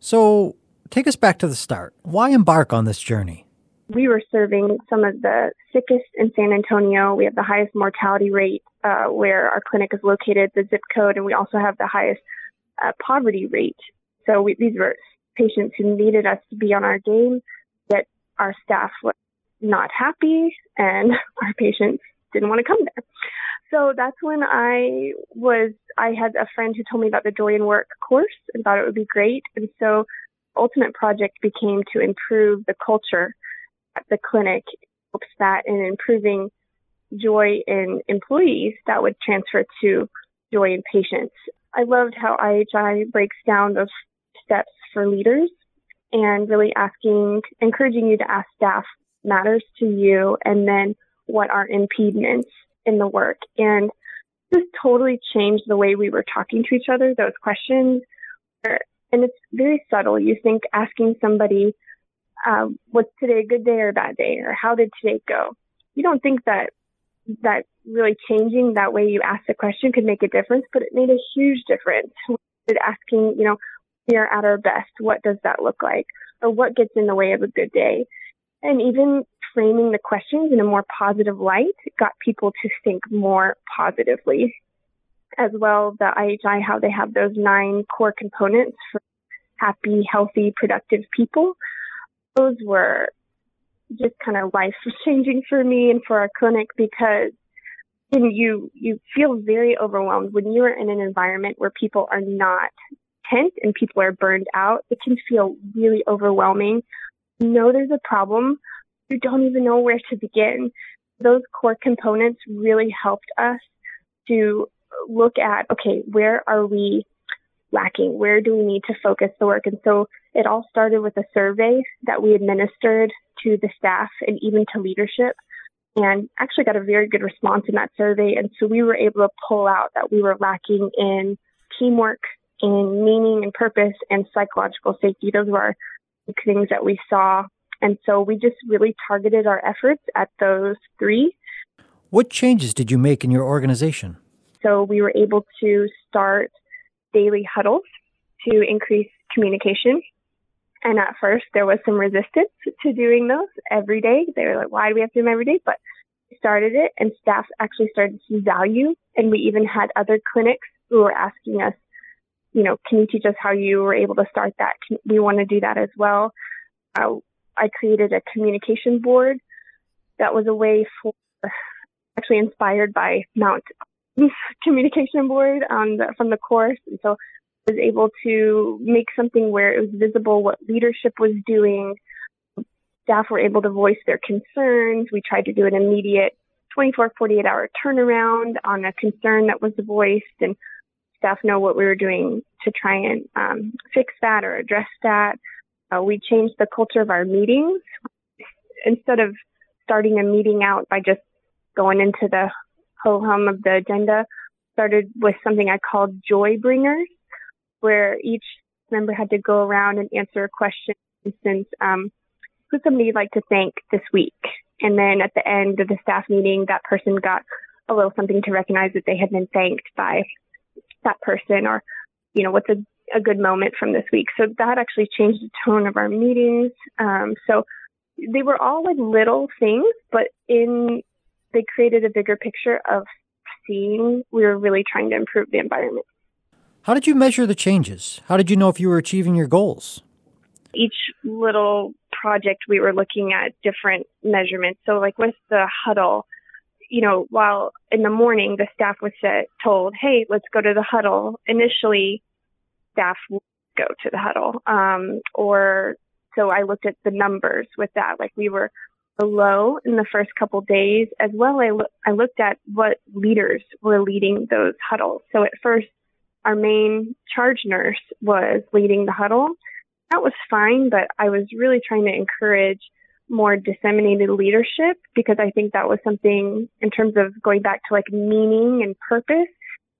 So, take us back to the start. Why embark on this journey? We were serving some of the sickest in San Antonio. We have the highest mortality rate uh, where our clinic is located, the zip code, and we also have the highest uh, poverty rate. So we, these were patients who needed us to be on our game, yet our staff was not happy and our patients didn't want to come there. So that's when I was, I had a friend who told me about the Joy in Work course and thought it would be great. And so ultimate project became to improve the culture at the clinic, hopes that in improving joy in employees that would transfer to joy in patients. I loved how IHI breaks down those steps for leaders and really asking, encouraging you to ask staff matters to you and then what are impediments in the work. And this totally changed the way we were talking to each other, those questions. And it's very subtle. You think asking somebody, uh, was today a good day or a bad day? Or how did today go? You don't think that that really changing that way you ask the question could make a difference, but it made a huge difference. Asking, you know, we are at our best. What does that look like? Or what gets in the way of a good day? And even framing the questions in a more positive light got people to think more positively. As well, the IHI, how they have those nine core components for happy, healthy, productive people. Those were just kind of life changing for me and for our clinic because you you feel very overwhelmed when you are in an environment where people are not tense and people are burned out. It can feel really overwhelming. You know there's a problem. You don't even know where to begin. Those core components really helped us to look at okay, where are we lacking? Where do we need to focus the work? And so it all started with a survey that we administered to the staff and even to leadership and actually got a very good response in that survey. And so we were able to pull out that we were lacking in teamwork, in meaning and purpose and psychological safety. Those were things that we saw. And so we just really targeted our efforts at those three. What changes did you make in your organization? So we were able to start daily huddles to increase communication. And at first there was some resistance to doing those every day. They were like, why do we have to do them every day? But we started it and staff actually started to see value. And we even had other clinics who were asking us, you know, can you teach us how you were able to start that? Can, we want to do that as well. Uh, I created a communication board that was a way for actually inspired by Mount communication board the, from the course. And so I was able to make something where it was visible what leadership was doing. Staff were able to voice their concerns. We tried to do an immediate 24, 48 hour turnaround on a concern that was voiced and staff know what we were doing to try and um, fix that or address that. Uh, we changed the culture of our meetings. Instead of starting a meeting out by just going into the ho hum of the agenda started with something I called joy bringers, where each member had to go around and answer a question. For instance, um, who's somebody you'd like to thank this week? And then at the end of the staff meeting, that person got a little something to recognize that they had been thanked by that person or, you know, what's a, a good moment from this week. So that actually changed the tone of our meetings. Um, so they were all like little things, but in they created a bigger picture of seeing we were really trying to improve the environment. How did you measure the changes? How did you know if you were achieving your goals? Each little project, we were looking at different measurements. So, like with the huddle, you know, while in the morning the staff was set, told, hey, let's go to the huddle, initially staff go to the huddle. Um, or so I looked at the numbers with that. Like we were low in the first couple days. As well, I, lo- I looked at what leaders were leading those huddles. So at first, our main charge nurse was leading the huddle. That was fine, but I was really trying to encourage more disseminated leadership because I think that was something in terms of going back to like meaning and purpose.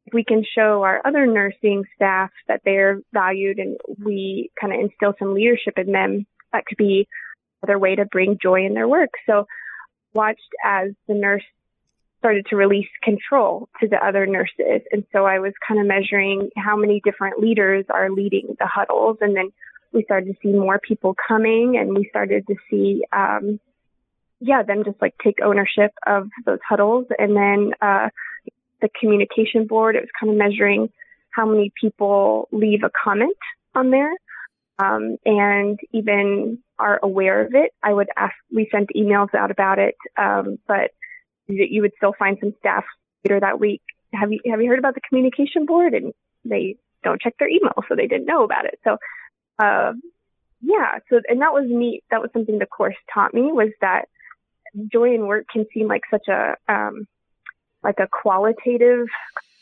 If we can show our other nursing staff that they're valued and we kind of instill some leadership in them, that could be another way to bring joy in their work. So watched as the nurse started to release control to the other nurses. And so I was kind of measuring how many different leaders are leading the huddles and then we started to see more people coming and we started to see, um, yeah, them just like take ownership of those huddles. And then, uh, the communication board, it was kind of measuring how many people leave a comment on there. Um, and even are aware of it. I would ask, we sent emails out about it. Um, but you would still find some staff later that week. Have you, have you heard about the communication board? And they don't check their email, so they didn't know about it. So, uh, yeah, so, and that was neat. That was something the course taught me was that joy in work can seem like such a, um, like a qualitative,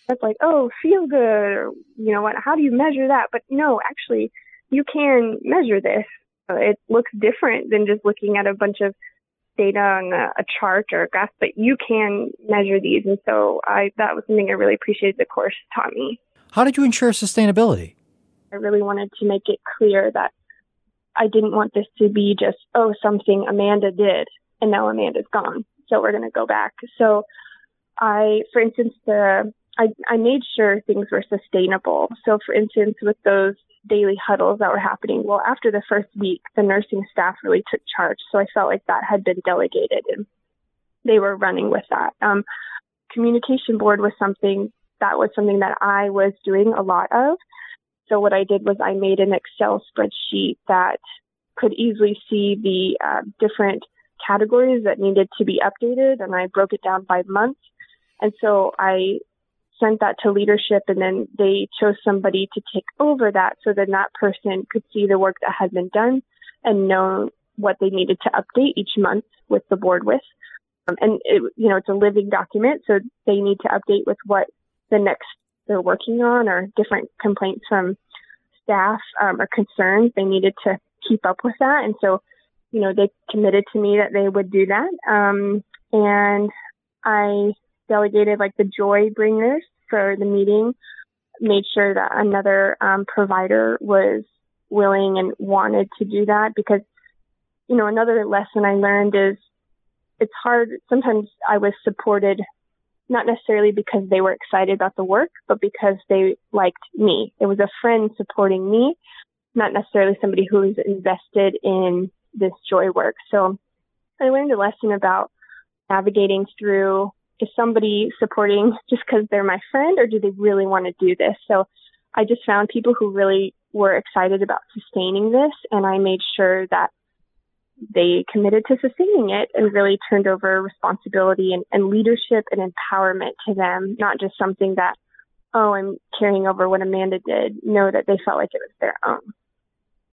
that's like, oh, feel good, or, you know what, how do you measure that? But no, actually, you can measure this. It looks different than just looking at a bunch of data on a, a chart or a graph, but you can measure these. And so I, that was something I really appreciated the course taught me. How did you ensure sustainability? I really wanted to make it clear that I didn't want this to be just, oh, something Amanda did and now Amanda's gone. So we're going to go back. So I, for instance, the, I, I made sure things were sustainable. So for instance, with those daily huddles that were happening, well, after the first week, the nursing staff really took charge. So I felt like that had been delegated and they were running with that. Um, communication board was something that was something that I was doing a lot of. So what I did was I made an Excel spreadsheet that could easily see the uh, different categories that needed to be updated and I broke it down by month. And so I sent that to leadership and then they chose somebody to take over that so then that person could see the work that had been done and know what they needed to update each month with the board with. Um, and it, you know, it's a living document, so they need to update with what the next they're working on or different complaints from staff um, or concerns. They needed to keep up with that. And so, you know, they committed to me that they would do that. Um, and I delegated like the joy bringers for the meeting, made sure that another um, provider was willing and wanted to do that because, you know, another lesson I learned is it's hard. Sometimes I was supported not necessarily because they were excited about the work, but because they liked me. It was a friend supporting me, not necessarily somebody who was invested in this joy work. So I learned a lesson about navigating through is somebody supporting just because they're my friend or do they really want to do this? So I just found people who really were excited about sustaining this and I made sure that they committed to sustaining it and really turned over responsibility and, and leadership and empowerment to them, not just something that, oh, I'm carrying over what Amanda did. Know that they felt like it was their own.